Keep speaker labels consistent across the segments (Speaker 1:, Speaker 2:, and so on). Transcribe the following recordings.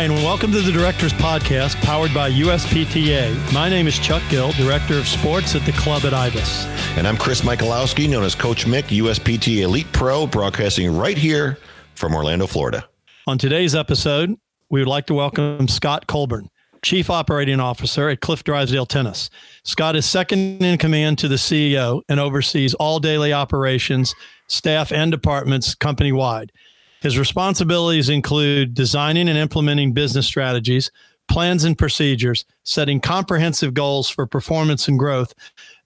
Speaker 1: Hi, and welcome to the Directors Podcast powered by USPTA. My name is Chuck Gill, Director of Sports at the club at Ibis.
Speaker 2: And I'm Chris Michalowski, known as Coach Mick, USPTA Elite Pro, broadcasting right here from Orlando, Florida.
Speaker 1: On today's episode, we would like to welcome Scott Colburn, Chief Operating Officer at Cliff Drysdale Tennis. Scott is second in command to the CEO and oversees all daily operations, staff, and departments company wide. His responsibilities include designing and implementing business strategies, plans and procedures, setting comprehensive goals for performance and growth,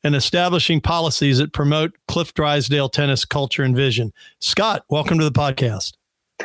Speaker 1: and establishing policies that promote Cliff Drysdale tennis culture and vision. Scott, welcome to the podcast.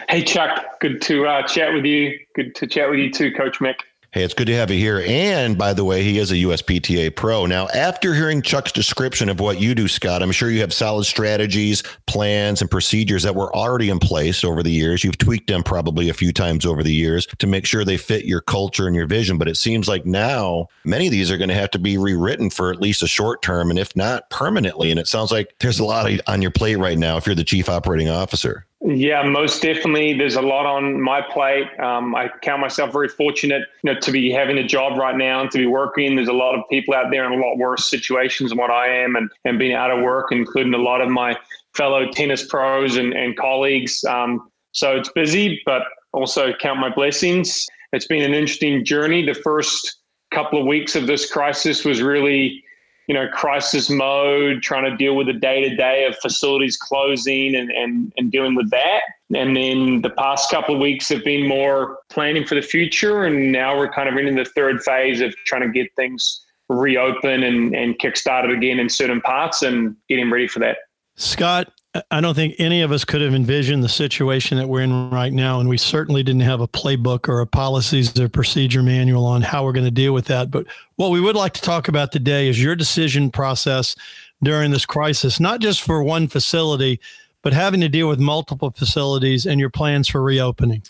Speaker 3: Hey, Chuck. Good to uh, chat with you. Good to chat with you too, Coach Mick.
Speaker 2: Hey, it's good to have you here. And by the way, he is a USPTA pro. Now, after hearing Chuck's description of what you do, Scott, I'm sure you have solid strategies, plans, and procedures that were already in place over the years. You've tweaked them probably a few times over the years to make sure they fit your culture and your vision. But it seems like now many of these are going to have to be rewritten for at least a short term, and if not permanently. And it sounds like there's a lot on your plate right now if you're the chief operating officer.
Speaker 3: Yeah, most definitely. There's a lot on my plate. Um, I count myself very fortunate, you know, to be having a job right now and to be working. There's a lot of people out there in a lot worse situations than what I am, and and being out of work, including a lot of my fellow tennis pros and and colleagues. Um, so it's busy, but also count my blessings. It's been an interesting journey. The first couple of weeks of this crisis was really you know, crisis mode, trying to deal with the day to day of facilities closing and, and, and dealing with that. And then the past couple of weeks have been more planning for the future. And now we're kind of in the third phase of trying to get things reopen and, and kickstarted again in certain parts and getting ready for that.
Speaker 1: Scott, I don't think any of us could have envisioned the situation that we're in right now. And we certainly didn't have a playbook or a policies or procedure manual on how we're going to deal with that. But what we would like to talk about today is your decision process during this crisis, not just for one facility, but having to deal with multiple facilities and your plans for reopening.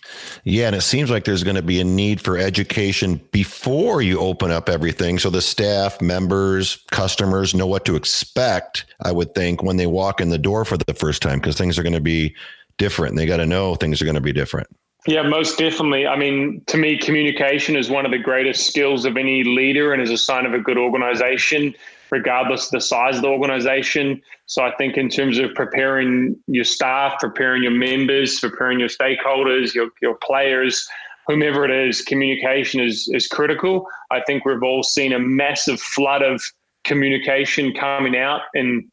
Speaker 2: Yeah, and it seems like there's going to be a need for education before you open up everything so the staff, members, customers know what to expect, I would think, when they walk in the door for the first time because things are going to be different. They got to know things are going to be different.
Speaker 3: Yeah, most definitely. I mean, to me, communication is one of the greatest skills of any leader and is a sign of a good organization regardless of the size of the organization. So I think in terms of preparing your staff, preparing your members, preparing your stakeholders, your, your players, whomever it is, communication is, is critical. I think we've all seen a massive flood of communication coming out and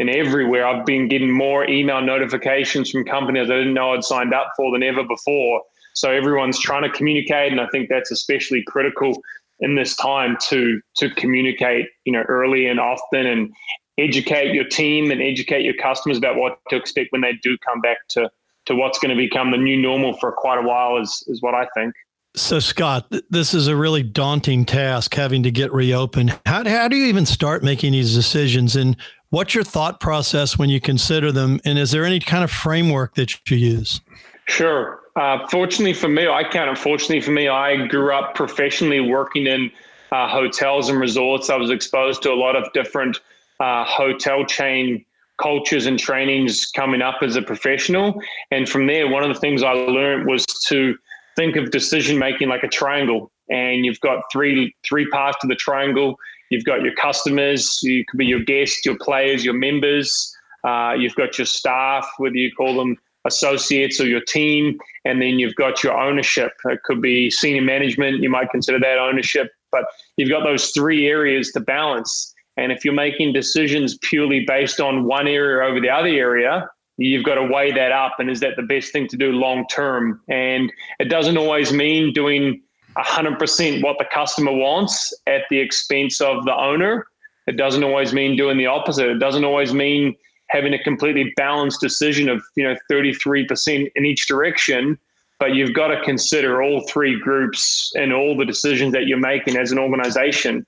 Speaker 3: in everywhere. I've been getting more email notifications from companies I didn't know I'd signed up for than ever before. So everyone's trying to communicate, and I think that's especially critical in this time to to communicate, you know, early and often and educate your team and educate your customers about what to expect when they do come back to to what's going to become the new normal for quite a while is is what I think.
Speaker 1: So Scott, this is a really daunting task having to get reopened. How how do you even start making these decisions and what's your thought process when you consider them and is there any kind of framework that you use?
Speaker 3: Sure. Uh, fortunately for me, I can't. Unfortunately for me, I grew up professionally working in uh, hotels and resorts. I was exposed to a lot of different uh, hotel chain cultures and trainings coming up as a professional. And from there, one of the things I learned was to think of decision making like a triangle. And you've got three three parts to the triangle. You've got your customers. You could be your guests, your players, your members. Uh, you've got your staff, whether you call them associates or your team, and then you've got your ownership. It could be senior management, you might consider that ownership, but you've got those three areas to balance. And if you're making decisions purely based on one area over the other area, you've got to weigh that up. And is that the best thing to do long term? And it doesn't always mean doing 100% what the customer wants at the expense of the owner. It doesn't always mean doing the opposite. It doesn't always mean having a completely balanced decision of you know 33% in each direction but you've got to consider all three groups and all the decisions that you're making as an organization.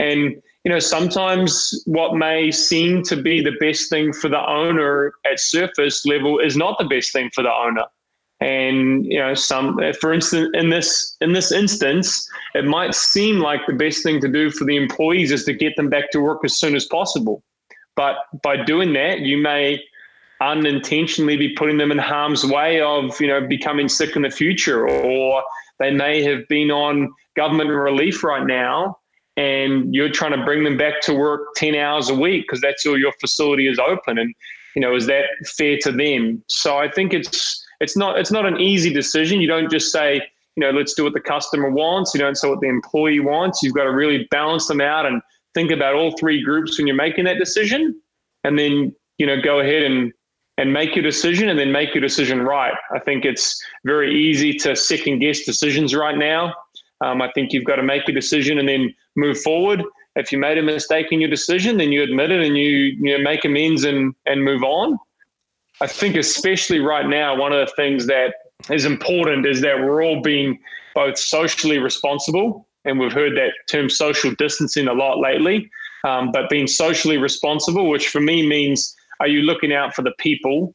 Speaker 3: And you know sometimes what may seem to be the best thing for the owner at surface level is not the best thing for the owner. And you know some for instance in this in this instance it might seem like the best thing to do for the employees is to get them back to work as soon as possible but by doing that, you may unintentionally be putting them in harm's way of you know becoming sick in the future or they may have been on government relief right now and you're trying to bring them back to work 10 hours a week because that's all your facility is open and you know is that fair to them? So i think it's it's not it's not an easy decision. You don't just say you know let's do what the customer wants. You don't say what the employee wants. You've got to really balance them out and think about all three groups when you're making that decision and then you know go ahead and and make your decision and then make your decision right. I think it's very easy to second guess decisions right now. Um, I think you've got to make your decision and then move forward. If you made a mistake in your decision, then you admit it and you you know, make amends and and move on. I think especially right now, one of the things that is important is that we're all being both socially responsible, and we've heard that term social distancing a lot lately. Um, but being socially responsible, which for me means are you looking out for the people?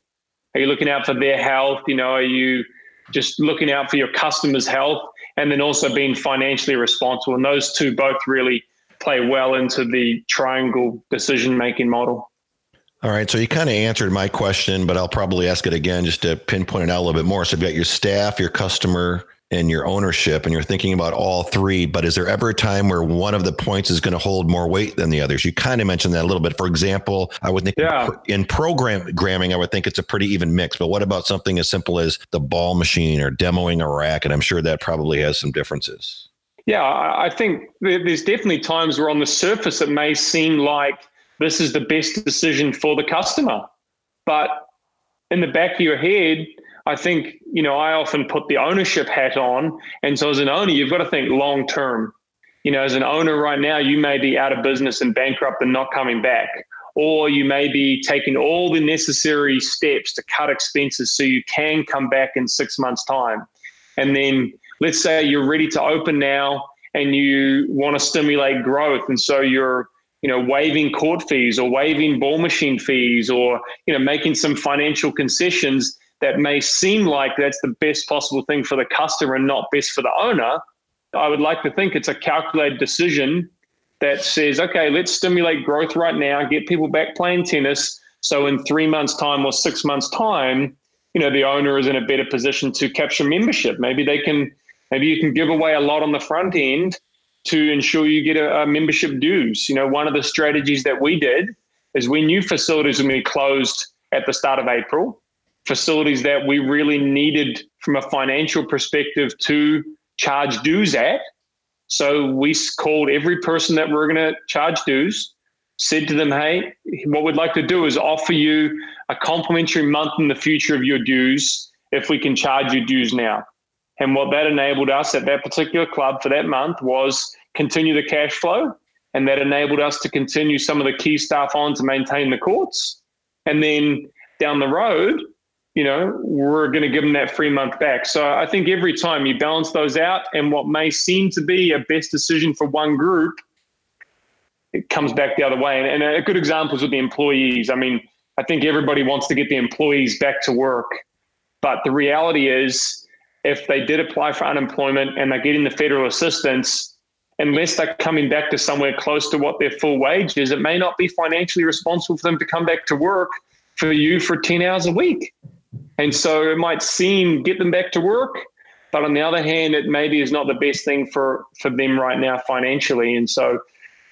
Speaker 3: Are you looking out for their health? You know, are you just looking out for your customers' health? And then also being financially responsible. And those two both really play well into the triangle decision making model.
Speaker 2: All right. So you kind of answered my question, but I'll probably ask it again just to pinpoint it out a little bit more. So you've got your staff, your customer, and your ownership and you're thinking about all three but is there ever a time where one of the points is going to hold more weight than the others? You kind of mentioned that a little bit. For example i would think yeah. in programming i would think it's a pretty even mix but what about something as simple as the ball machine or demoing a rack and i'm sure that probably has some differences.
Speaker 3: Yeah i think there's definitely times where on the surface it may seem like this is the best decision for the customer but in the back of your head I think, you know, I often put the ownership hat on. And so as an owner, you've got to think long term. You know, as an owner right now, you may be out of business and bankrupt and not coming back. Or you may be taking all the necessary steps to cut expenses so you can come back in six months' time. And then let's say you're ready to open now and you want to stimulate growth. And so you're you know, waiving court fees or waiving ball machine fees or, you know, making some financial concessions that may seem like that's the best possible thing for the customer and not best for the owner, I would like to think it's a calculated decision that says, okay, let's stimulate growth right now, get people back playing tennis. So in three months' time or six months' time, you know, the owner is in a better position to capture membership. Maybe they can, maybe you can give away a lot on the front end to ensure you get a, a membership dues. You know, one of the strategies that we did is we knew facilities when we closed at the start of April facilities that we really needed from a financial perspective to charge dues at. So we called every person that we're going to charge dues, said to them, hey, what we'd like to do is offer you a complimentary month in the future of your dues if we can charge you dues now. And what that enabled us at that particular club for that month was continue the cash flow. And that enabled us to continue some of the key staff on to maintain the courts. And then down the road, you know, we're going to give them that free month back. So I think every time you balance those out and what may seem to be a best decision for one group, it comes back the other way. And, and a good example is with the employees. I mean, I think everybody wants to get the employees back to work. But the reality is, if they did apply for unemployment and they're getting the federal assistance, unless they're coming back to somewhere close to what their full wage is, it may not be financially responsible for them to come back to work for you for 10 hours a week. And so it might seem get them back to work, but on the other hand, it maybe is not the best thing for for them right now financially. And so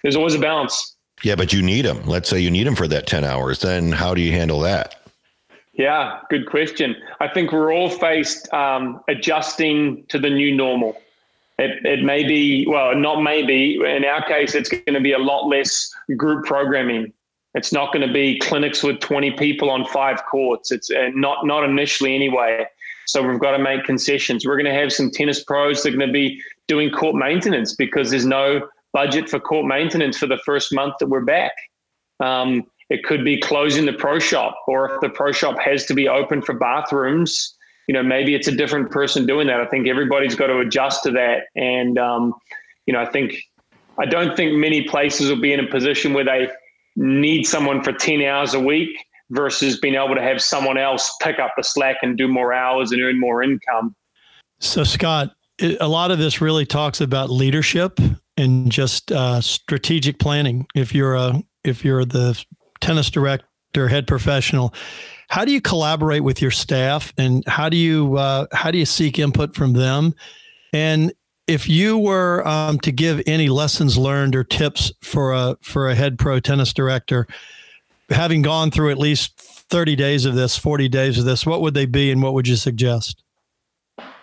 Speaker 3: there's always a balance.
Speaker 2: Yeah, but you need them. Let's say you need them for that 10 hours. Then how do you handle that?
Speaker 3: Yeah, good question. I think we're all faced um, adjusting to the new normal. It, it may be, well, not maybe. In our case, it's going to be a lot less group programming. It's not going to be clinics with 20 people on five courts. It's not not initially anyway. So we've got to make concessions. We're going to have some tennis pros that are going to be doing court maintenance because there's no budget for court maintenance for the first month that we're back. Um, it could be closing the pro shop, or if the pro shop has to be open for bathrooms, you know, maybe it's a different person doing that. I think everybody's got to adjust to that. And, um, you know, I think, I don't think many places will be in a position where they need someone for 10 hours a week versus being able to have someone else pick up the slack and do more hours and earn more income.
Speaker 1: So, Scott, a lot of this really talks about leadership and just uh, strategic planning. If you're a if you're the tennis director, head professional. How do you collaborate with your staff, and how do you uh, how do you seek input from them? And if you were um, to give any lessons learned or tips for a for a head pro tennis director, having gone through at least thirty days of this, forty days of this, what would they be, and what would you suggest?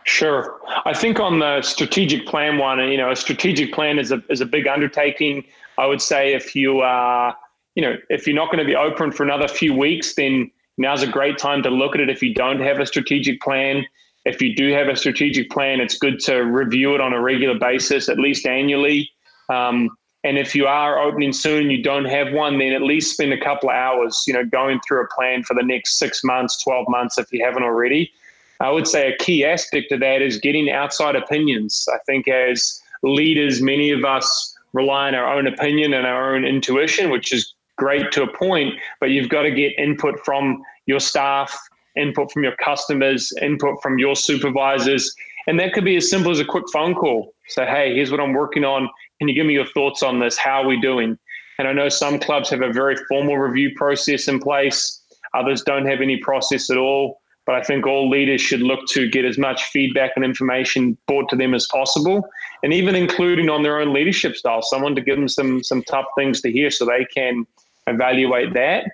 Speaker 3: Sure. I think on the strategic plan one, you know, a strategic plan is a is a big undertaking. I would say if you are, you know, if you're not going to be open for another few weeks, then now's a great time to look at it. If you don't have a strategic plan, if you do have a strategic plan, it's good to review it on a regular basis, at least annually. Um, and if you are opening soon, you don't have one, then at least spend a couple of hours, you know, going through a plan for the next six months, 12 months if you haven't already. I would say a key aspect of that is getting outside opinions. I think as leaders, many of us rely on our own opinion and our own intuition, which is great to a point, but you've got to get input from your staff, input from your customers, input from your supervisors. And that could be as simple as a quick phone call. Say, hey, here's what I'm working on. Can you give me your thoughts on this? How are we doing? And I know some clubs have a very formal review process in place, others don't have any process at all. But I think all leaders should look to get as much feedback and information brought to them as possible, and even including on their own leadership style, someone to give them some some tough things to hear so they can evaluate that.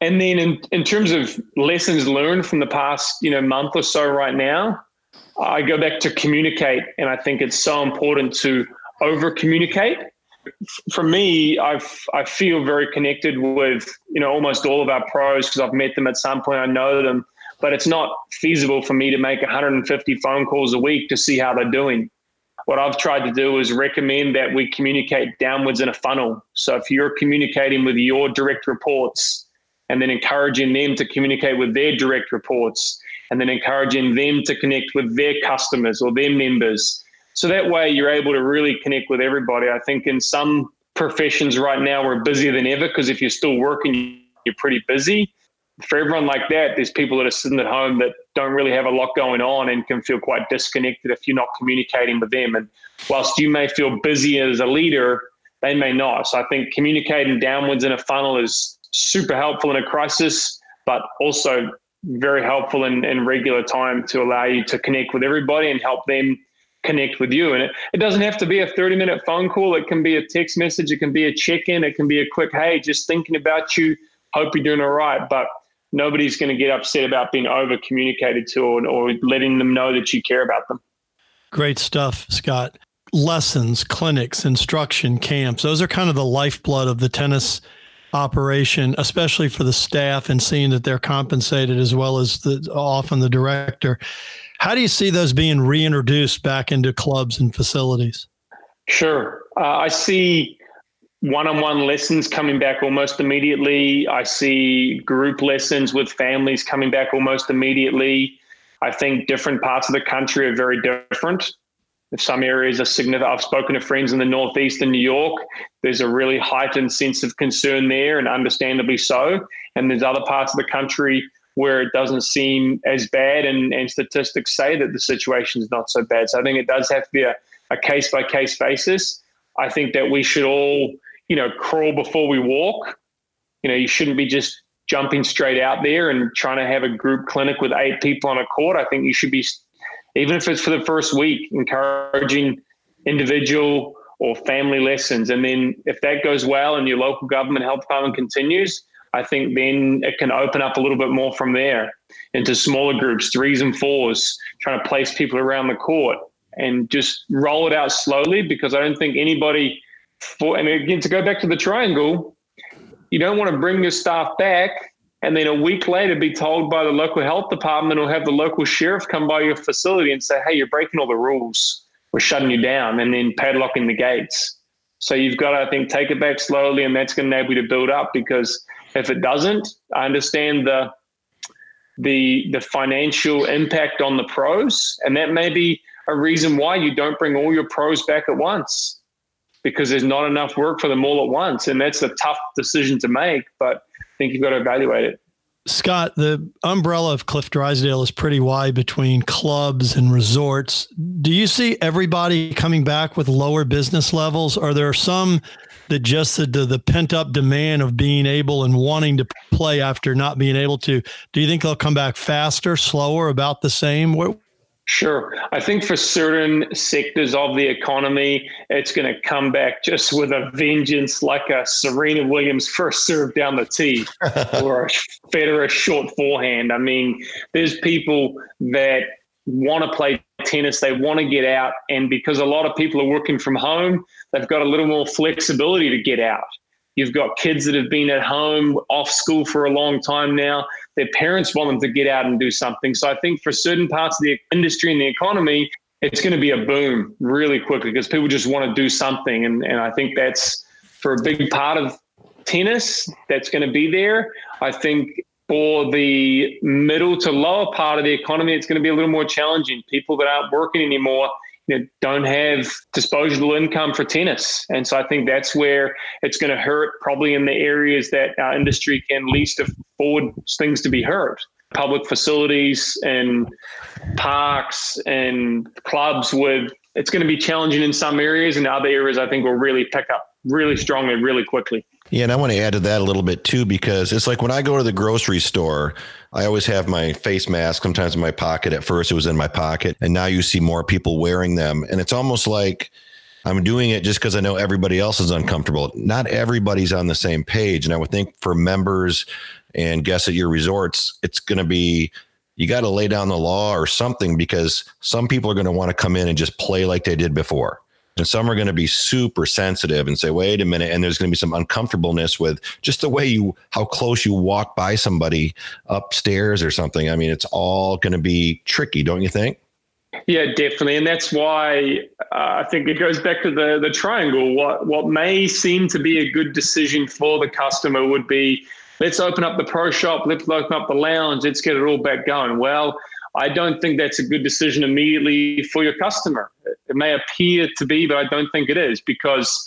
Speaker 3: And then in, in terms of lessons learned from the past, you know, month or so right now, I go back to communicate. And I think it's so important to over communicate. For me, I've, I feel very connected with, you know, almost all of our pros because I've met them at some point. I know them, but it's not feasible for me to make 150 phone calls a week to see how they're doing what I've tried to do is recommend that we communicate downwards in a funnel. So if you're communicating with your direct reports and then encouraging them to communicate with their direct reports and then encouraging them to connect with their customers or their members. So that way you're able to really connect with everybody. I think in some professions right now we're busier than ever because if you're still working, you're pretty busy for everyone like that, there's people that are sitting at home that don't really have a lot going on and can feel quite disconnected if you're not communicating with them. And whilst you may feel busy as a leader, they may not. So I think communicating downwards in a funnel is super helpful in a crisis, but also very helpful in, in regular time to allow you to connect with everybody and help them connect with you. And it, it doesn't have to be a 30 minute phone call. It can be a text message. It can be a check in. It can be a quick, hey, just thinking about you. Hope you're doing all right. But nobody's going to get upset about being over communicated to or, or letting them know that you care about them.
Speaker 1: Great stuff, Scott. Lessons, clinics, instruction, camps, those are kind of the lifeblood of the tennis operation, especially for the staff and seeing that they're compensated as well as the often the director. How do you see those being reintroduced back into clubs and facilities?
Speaker 3: Sure. Uh, I see one-on-one lessons coming back almost immediately. I see group lessons with families coming back almost immediately. I think different parts of the country are very different. If some areas are significant, I've spoken to friends in the Northeast in New York. There's a really heightened sense of concern there, and understandably so. And there's other parts of the country where it doesn't seem as bad, and, and statistics say that the situation is not so bad. So I think it does have to be a, a case by case basis. I think that we should all you know, crawl before we walk. You know, you shouldn't be just jumping straight out there and trying to have a group clinic with eight people on a court. I think you should be, even if it's for the first week, encouraging individual or family lessons. And then if that goes well and your local government health department continues, I think then it can open up a little bit more from there into smaller groups, threes and fours, trying to place people around the court and just roll it out slowly because I don't think anybody for, and again, to go back to the triangle, you don't want to bring your staff back and then a week later be told by the local health department or have the local sheriff come by your facility and say, hey, you're breaking all the rules. We're shutting you down and then padlocking the gates. So you've got to, I think, take it back slowly and that's going to enable you to build up because if it doesn't, I understand the the the financial impact on the pros. And that may be a reason why you don't bring all your pros back at once because there's not enough work for them all at once. And that's a tough decision to make, but think you've got to evaluate it.
Speaker 1: Scott, the umbrella of Cliff Drysdale is pretty wide between clubs and resorts. Do you see everybody coming back with lower business levels? Are there some that just the, the, pent up demand of being able and wanting to play after not being able to, do you think they'll come back faster, slower, about the same? What,
Speaker 3: Sure. I think for certain sectors of the economy, it's going to come back just with a vengeance, like a Serena Williams first serve down the tee or a Federer short forehand. I mean, there's people that want to play tennis, they want to get out. And because a lot of people are working from home, they've got a little more flexibility to get out. You've got kids that have been at home off school for a long time now. Their parents want them to get out and do something. So I think for certain parts of the industry and the economy, it's going to be a boom really quickly because people just want to do something. And, and I think that's for a big part of tennis that's going to be there. I think for the middle to lower part of the economy, it's going to be a little more challenging. People that aren't working anymore know, don't have disposable income for tennis. And so I think that's where it's going to hurt, probably in the areas that our industry can least afford things to be hurt. Public facilities and parks and clubs with it's going to be challenging in some areas and other areas I think will really pick up really strongly really quickly.
Speaker 2: Yeah, and I want to add to that a little bit too, because it's like when I go to the grocery store, I always have my face mask sometimes in my pocket. At first, it was in my pocket, and now you see more people wearing them. And it's almost like I'm doing it just because I know everybody else is uncomfortable. Not everybody's on the same page. And I would think for members and guests at your resorts, it's going to be you got to lay down the law or something because some people are going to want to come in and just play like they did before and some are going to be super sensitive and say wait a minute and there's going to be some uncomfortableness with just the way you how close you walk by somebody upstairs or something i mean it's all going to be tricky don't you think
Speaker 3: yeah, definitely, and that's why uh, I think it goes back to the the triangle. What what may seem to be a good decision for the customer would be, let's open up the pro shop, let's open up the lounge, let's get it all back going. Well, I don't think that's a good decision immediately for your customer. It may appear to be, but I don't think it is because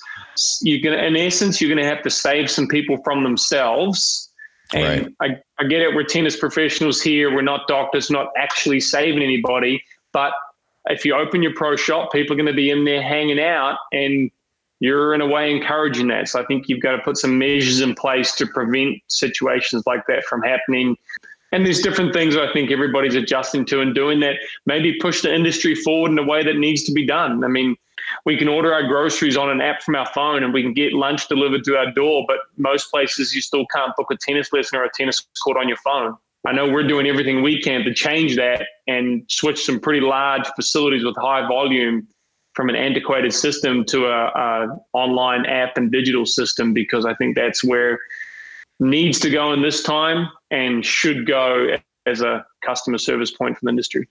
Speaker 3: you're going to, in essence, you're going to have to save some people from themselves. And right. I, I get it. We're tennis professionals here. We're not doctors, not actually saving anybody. But if you open your pro shop, people are going to be in there hanging out and you're in a way encouraging that. So I think you've got to put some measures in place to prevent situations like that from happening and there's different things I think everybody's adjusting to and doing that maybe push the industry forward in a way that needs to be done. I mean, we can order our groceries on an app from our phone and we can get lunch delivered to our door, but most places you still can't book a tennis lesson or a tennis court on your phone. I know we're doing everything we can to change that and switch some pretty large facilities with high volume from an antiquated system to a, a online app and digital system because I think that's where needs to go in this time and should go as a customer service point for the industry.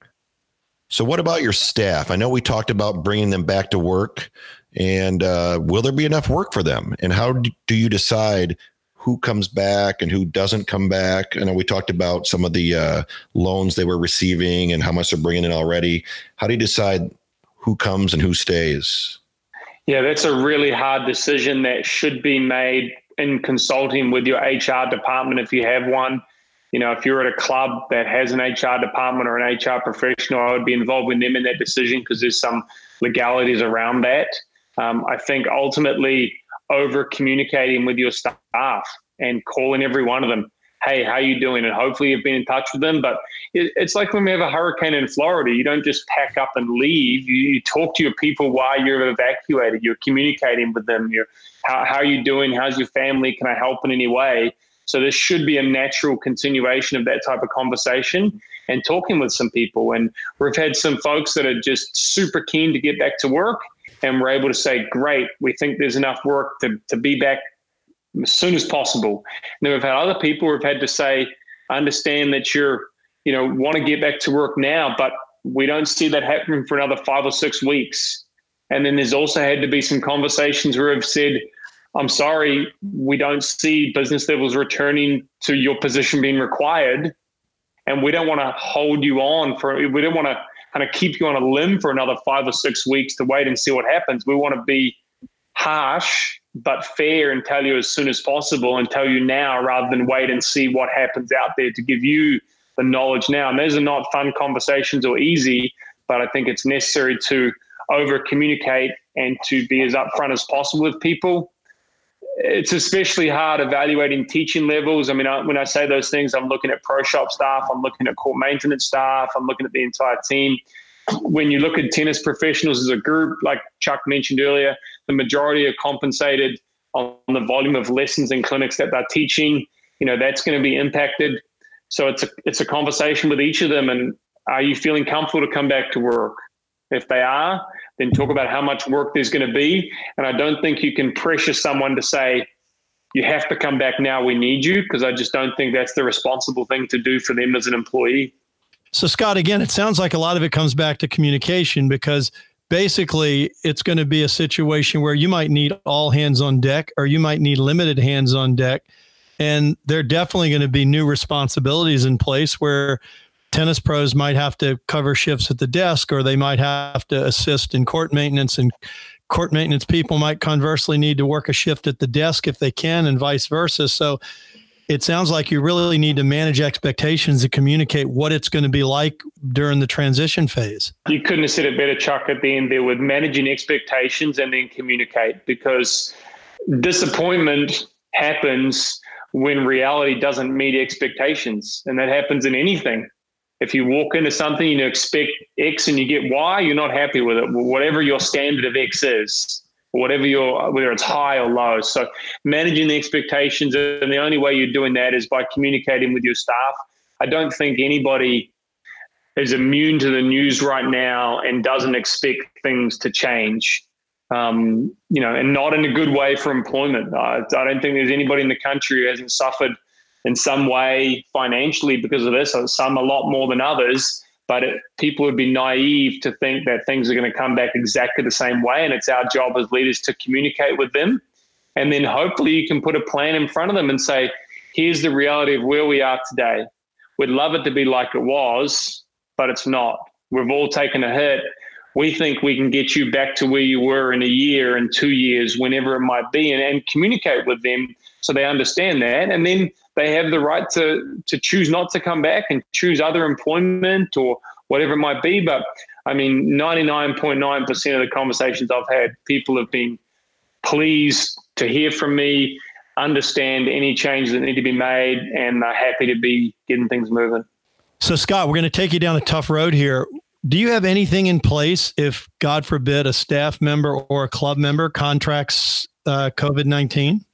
Speaker 2: So, what about your staff? I know we talked about bringing them back to work, and uh, will there be enough work for them? And how do you decide who comes back and who doesn't come back? I know we talked about some of the uh, loans they were receiving and how much they're bringing in already. How do you decide who comes and who stays?
Speaker 3: Yeah, that's a really hard decision that should be made in consulting with your HR department if you have one. You know, if you're at a club that has an HR department or an HR professional, I would be involved with them in that decision because there's some legalities around that. Um, I think ultimately over communicating with your staff and calling every one of them, hey, how you doing? And hopefully you've been in touch with them. But it, it's like when we have a hurricane in Florida, you don't just pack up and leave. You, you talk to your people while you're evacuated. You're communicating with them. You're how, how are you doing? How's your family? Can I help in any way? So there should be a natural continuation of that type of conversation and talking with some people. And we've had some folks that are just super keen to get back to work. And we're able to say, great, we think there's enough work to, to be back as soon as possible. And then we've had other people who've had to say, I understand that you're, you know, want to get back to work now, but we don't see that happening for another five or six weeks. And then there's also had to be some conversations where I've said, I'm sorry, we don't see business levels returning to your position being required. And we don't want to hold you on for, we don't want to kind of keep you on a limb for another five or six weeks to wait and see what happens. We want to be harsh, but fair and tell you as soon as possible and tell you now rather than wait and see what happens out there to give you the knowledge now. And those are not fun conversations or easy, but I think it's necessary to over communicate and to be as upfront as possible with people. It's especially hard evaluating teaching levels. I mean, I, when I say those things, I'm looking at pro shop staff, I'm looking at court maintenance staff, I'm looking at the entire team. When you look at tennis professionals as a group, like Chuck mentioned earlier, the majority are compensated on the volume of lessons and clinics that they're teaching. You know, that's going to be impacted. So it's a it's a conversation with each of them. And are you feeling comfortable to come back to work? If they are, then talk about how much work there's going to be. And I don't think you can pressure someone to say, you have to come back now, we need you, because I just don't think that's the responsible thing to do for them as an employee.
Speaker 1: So, Scott, again, it sounds like a lot of it comes back to communication because basically it's going to be a situation where you might need all hands on deck or you might need limited hands on deck. And there are definitely going to be new responsibilities in place where tennis pros might have to cover shifts at the desk or they might have to assist in court maintenance and court maintenance people might conversely need to work a shift at the desk if they can and vice versa so it sounds like you really need to manage expectations and communicate what it's going to be like during the transition phase.
Speaker 3: You couldn't have said it better, Chuck, at the end there with managing expectations and then communicate because disappointment happens when reality doesn't meet expectations. And that happens in anything. If you walk into something and you expect X and you get Y, you're not happy with it. Whatever your standard of X is, whatever your whether it's high or low. So managing the expectations, and the only way you're doing that is by communicating with your staff. I don't think anybody is immune to the news right now and doesn't expect things to change. Um, you know, and not in a good way for employment. Uh, I don't think there's anybody in the country who hasn't suffered in some way financially because of this, uh, some a lot more than others. But it, people would be naive to think that things are going to come back exactly the same way. And it's our job as leaders to communicate with them. And then hopefully you can put a plan in front of them and say, here's the reality of where we are today. We'd love it to be like it was, but it's not. We've all taken a hit. We think we can get you back to where you were in a year and two years, whenever it might be, and, and communicate with them so they understand that. And then they have the right to to choose not to come back and choose other employment or whatever it might be. But I mean, 99.9% of the conversations I've had, people have been pleased to hear from me, understand any changes that need to be made, and are happy to be getting things moving.
Speaker 1: So, Scott, we're going to take you down a tough road here. Do you have anything in place if, God forbid, a staff member or a club member contracts uh, COVID 19?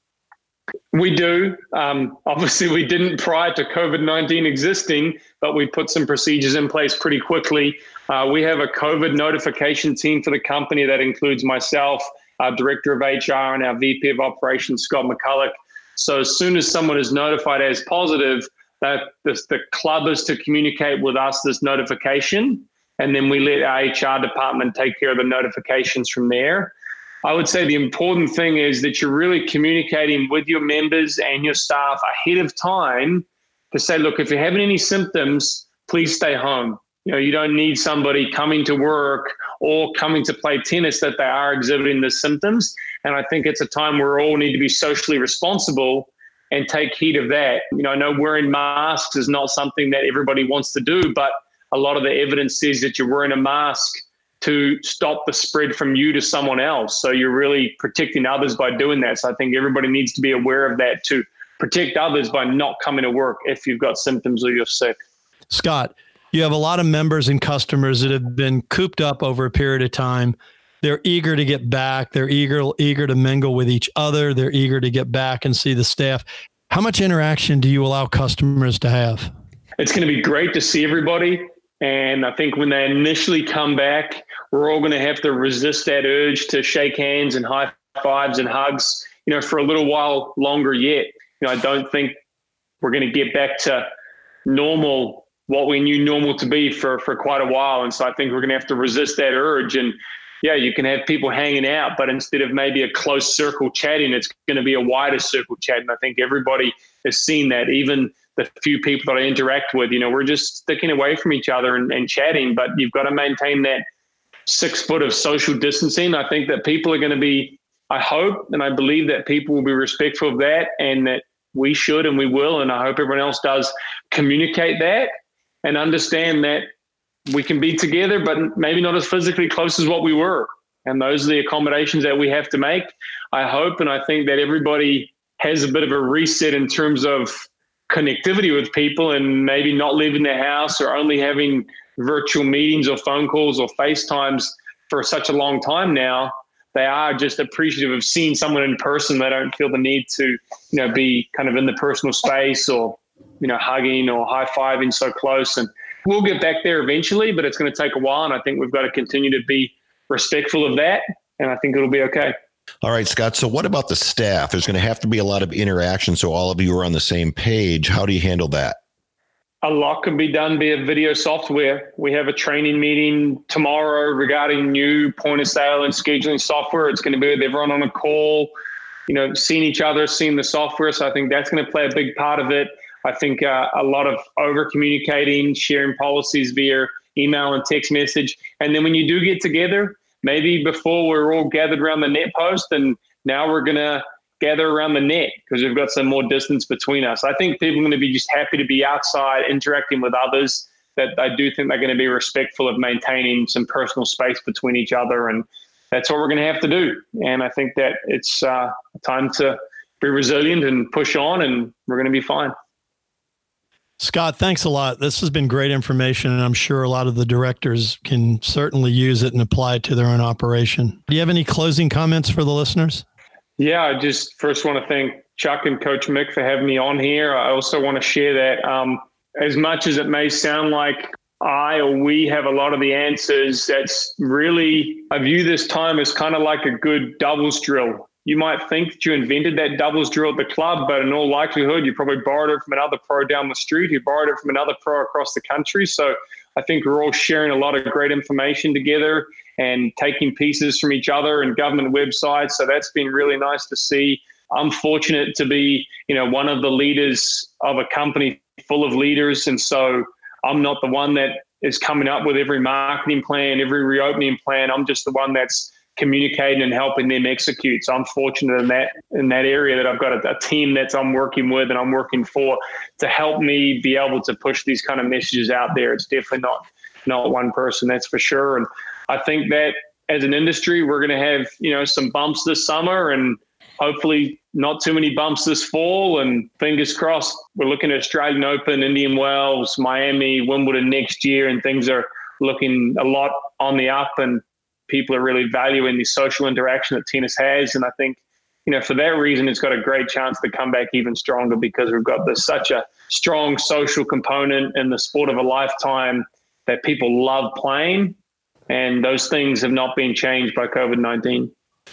Speaker 3: We do. Um, obviously, we didn't prior to COVID 19 existing, but we put some procedures in place pretty quickly. Uh, we have a COVID notification team for the company that includes myself, our director of HR, and our VP of operations, Scott McCulloch. So, as soon as someone is notified as positive, that the, the club is to communicate with us this notification, and then we let our HR department take care of the notifications from there. I would say the important thing is that you're really communicating with your members and your staff ahead of time to say, look, if you're having any symptoms, please stay home. You know, you don't need somebody coming to work or coming to play tennis that they are exhibiting the symptoms. And I think it's a time where we all need to be socially responsible and take heed of that. You know, I know wearing masks is not something that everybody wants to do, but a lot of the evidence says that you're wearing a mask to stop the spread from you to someone else. So you're really protecting others by doing that. So I think everybody needs to be aware of that to protect others by not coming to work if you've got symptoms or you're sick.
Speaker 1: Scott, you have a lot of members and customers that have been cooped up over a period of time. They're eager to get back. They're eager eager to mingle with each other. They're eager to get back and see the staff. How much interaction do you allow customers to have?
Speaker 3: It's going to be great to see everybody. And I think when they initially come back, we're all going to have to resist that urge to shake hands and high fives and hugs, you know, for a little while longer yet. You know, I don't think we're going to get back to normal, what we knew normal to be for, for quite a while. And so I think we're going to have to resist that urge. And yeah, you can have people hanging out, but instead of maybe a close circle chatting, it's going to be a wider circle chat. And I think everybody has seen that, even the few people that I interact with, you know, we're just sticking away from each other and, and chatting, but you've got to maintain that six foot of social distancing. I think that people are going to be, I hope and I believe that people will be respectful of that and that we should and we will. And I hope everyone else does communicate that and understand that we can be together, but maybe not as physically close as what we were. And those are the accommodations that we have to make. I hope and I think that everybody has a bit of a reset in terms of connectivity with people and maybe not leaving their house or only having virtual meetings or phone calls or FaceTimes for such a long time now. They are just appreciative of seeing someone in person. They don't feel the need to, you know, be kind of in the personal space or, you know, hugging or high fiving so close. And we'll get back there eventually, but it's going to take a while. And I think we've got to continue to be respectful of that. And I think it'll be okay.
Speaker 2: All right, Scott. So, what about the staff? There's going to have to be a lot of interaction so all of you are on the same page. How do you handle that?
Speaker 3: A lot can be done via video software. We have a training meeting tomorrow regarding new point of sale and scheduling software. It's going to be with everyone on a call, you know, seeing each other, seeing the software. So, I think that's going to play a big part of it. I think uh, a lot of over communicating, sharing policies via email and text message. And then when you do get together, maybe before we are all gathered around the net post and now we're going to gather around the net because we've got some more distance between us. I think people are going to be just happy to be outside interacting with others. That I do think they're going to be respectful of maintaining some personal space between each other, and that's what we're going to have to do. And I think that it's uh, time to be resilient and push on, and we're going to be fine.
Speaker 1: Scott, thanks a lot. This has been great information, and I'm sure a lot of the directors can certainly use it and apply it to their own operation. Do you have any closing comments for the listeners?
Speaker 3: Yeah, I just first want to thank Chuck and Coach Mick for having me on here. I also want to share that um, as much as it may sound like I or we have a lot of the answers, that's really, I view this time as kind of like a good doubles drill you might think that you invented that doubles drill at the club, but in all likelihood, you probably borrowed it from another pro down the street who borrowed it from another pro across the country. So I think we're all sharing a lot of great information together and taking pieces from each other and government websites. So that's been really nice to see. I'm fortunate to be, you know, one of the leaders of a company full of leaders. And so I'm not the one that is coming up with every marketing plan, every reopening plan. I'm just the one that's communicating and helping them execute. So I'm fortunate in that in that area that I've got a, a, team that I'm working with and I'm working for to help me be able to push these kind of messages out there. It's definitely not not one person, that's for sure. And I think that as an industry, we're going to have you know some bumps this summer and hopefully not too many bumps this fall. And fingers crossed, we're looking at Australian Open, Indian Wells, Miami, Wimbledon next year, and things are looking a lot on the up and people are really valuing the social interaction that tennis has. And I think, you know, for that reason, it's got a great chance to come back even stronger because we've got this such a strong social component in the sport of a lifetime that people love playing. And those things have not been changed by COVID 19.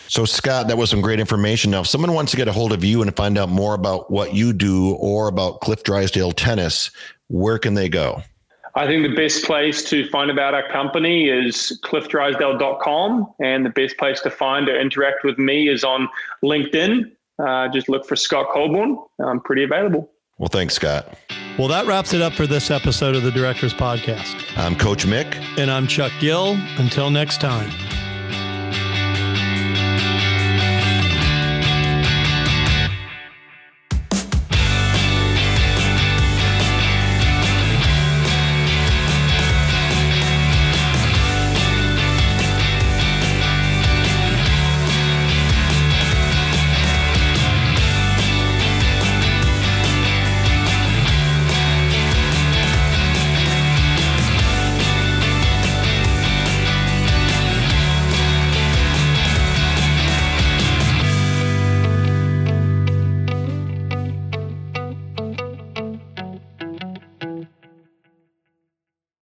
Speaker 2: So, Scott, that was some great information. Now, if someone wants to get a hold of you and find out more about what you do or about Cliff Drysdale Tennis, where can they go?
Speaker 3: I think the best place to find about our company is cliffdrysdale.com. And the best place to find or interact with me is on LinkedIn. Uh, just look for Scott Colborn. I'm pretty available.
Speaker 2: Well, thanks, Scott.
Speaker 1: Well, that wraps it up for this episode of the Directors Podcast.
Speaker 2: I'm Coach Mick.
Speaker 1: And I'm Chuck Gill. Until next time.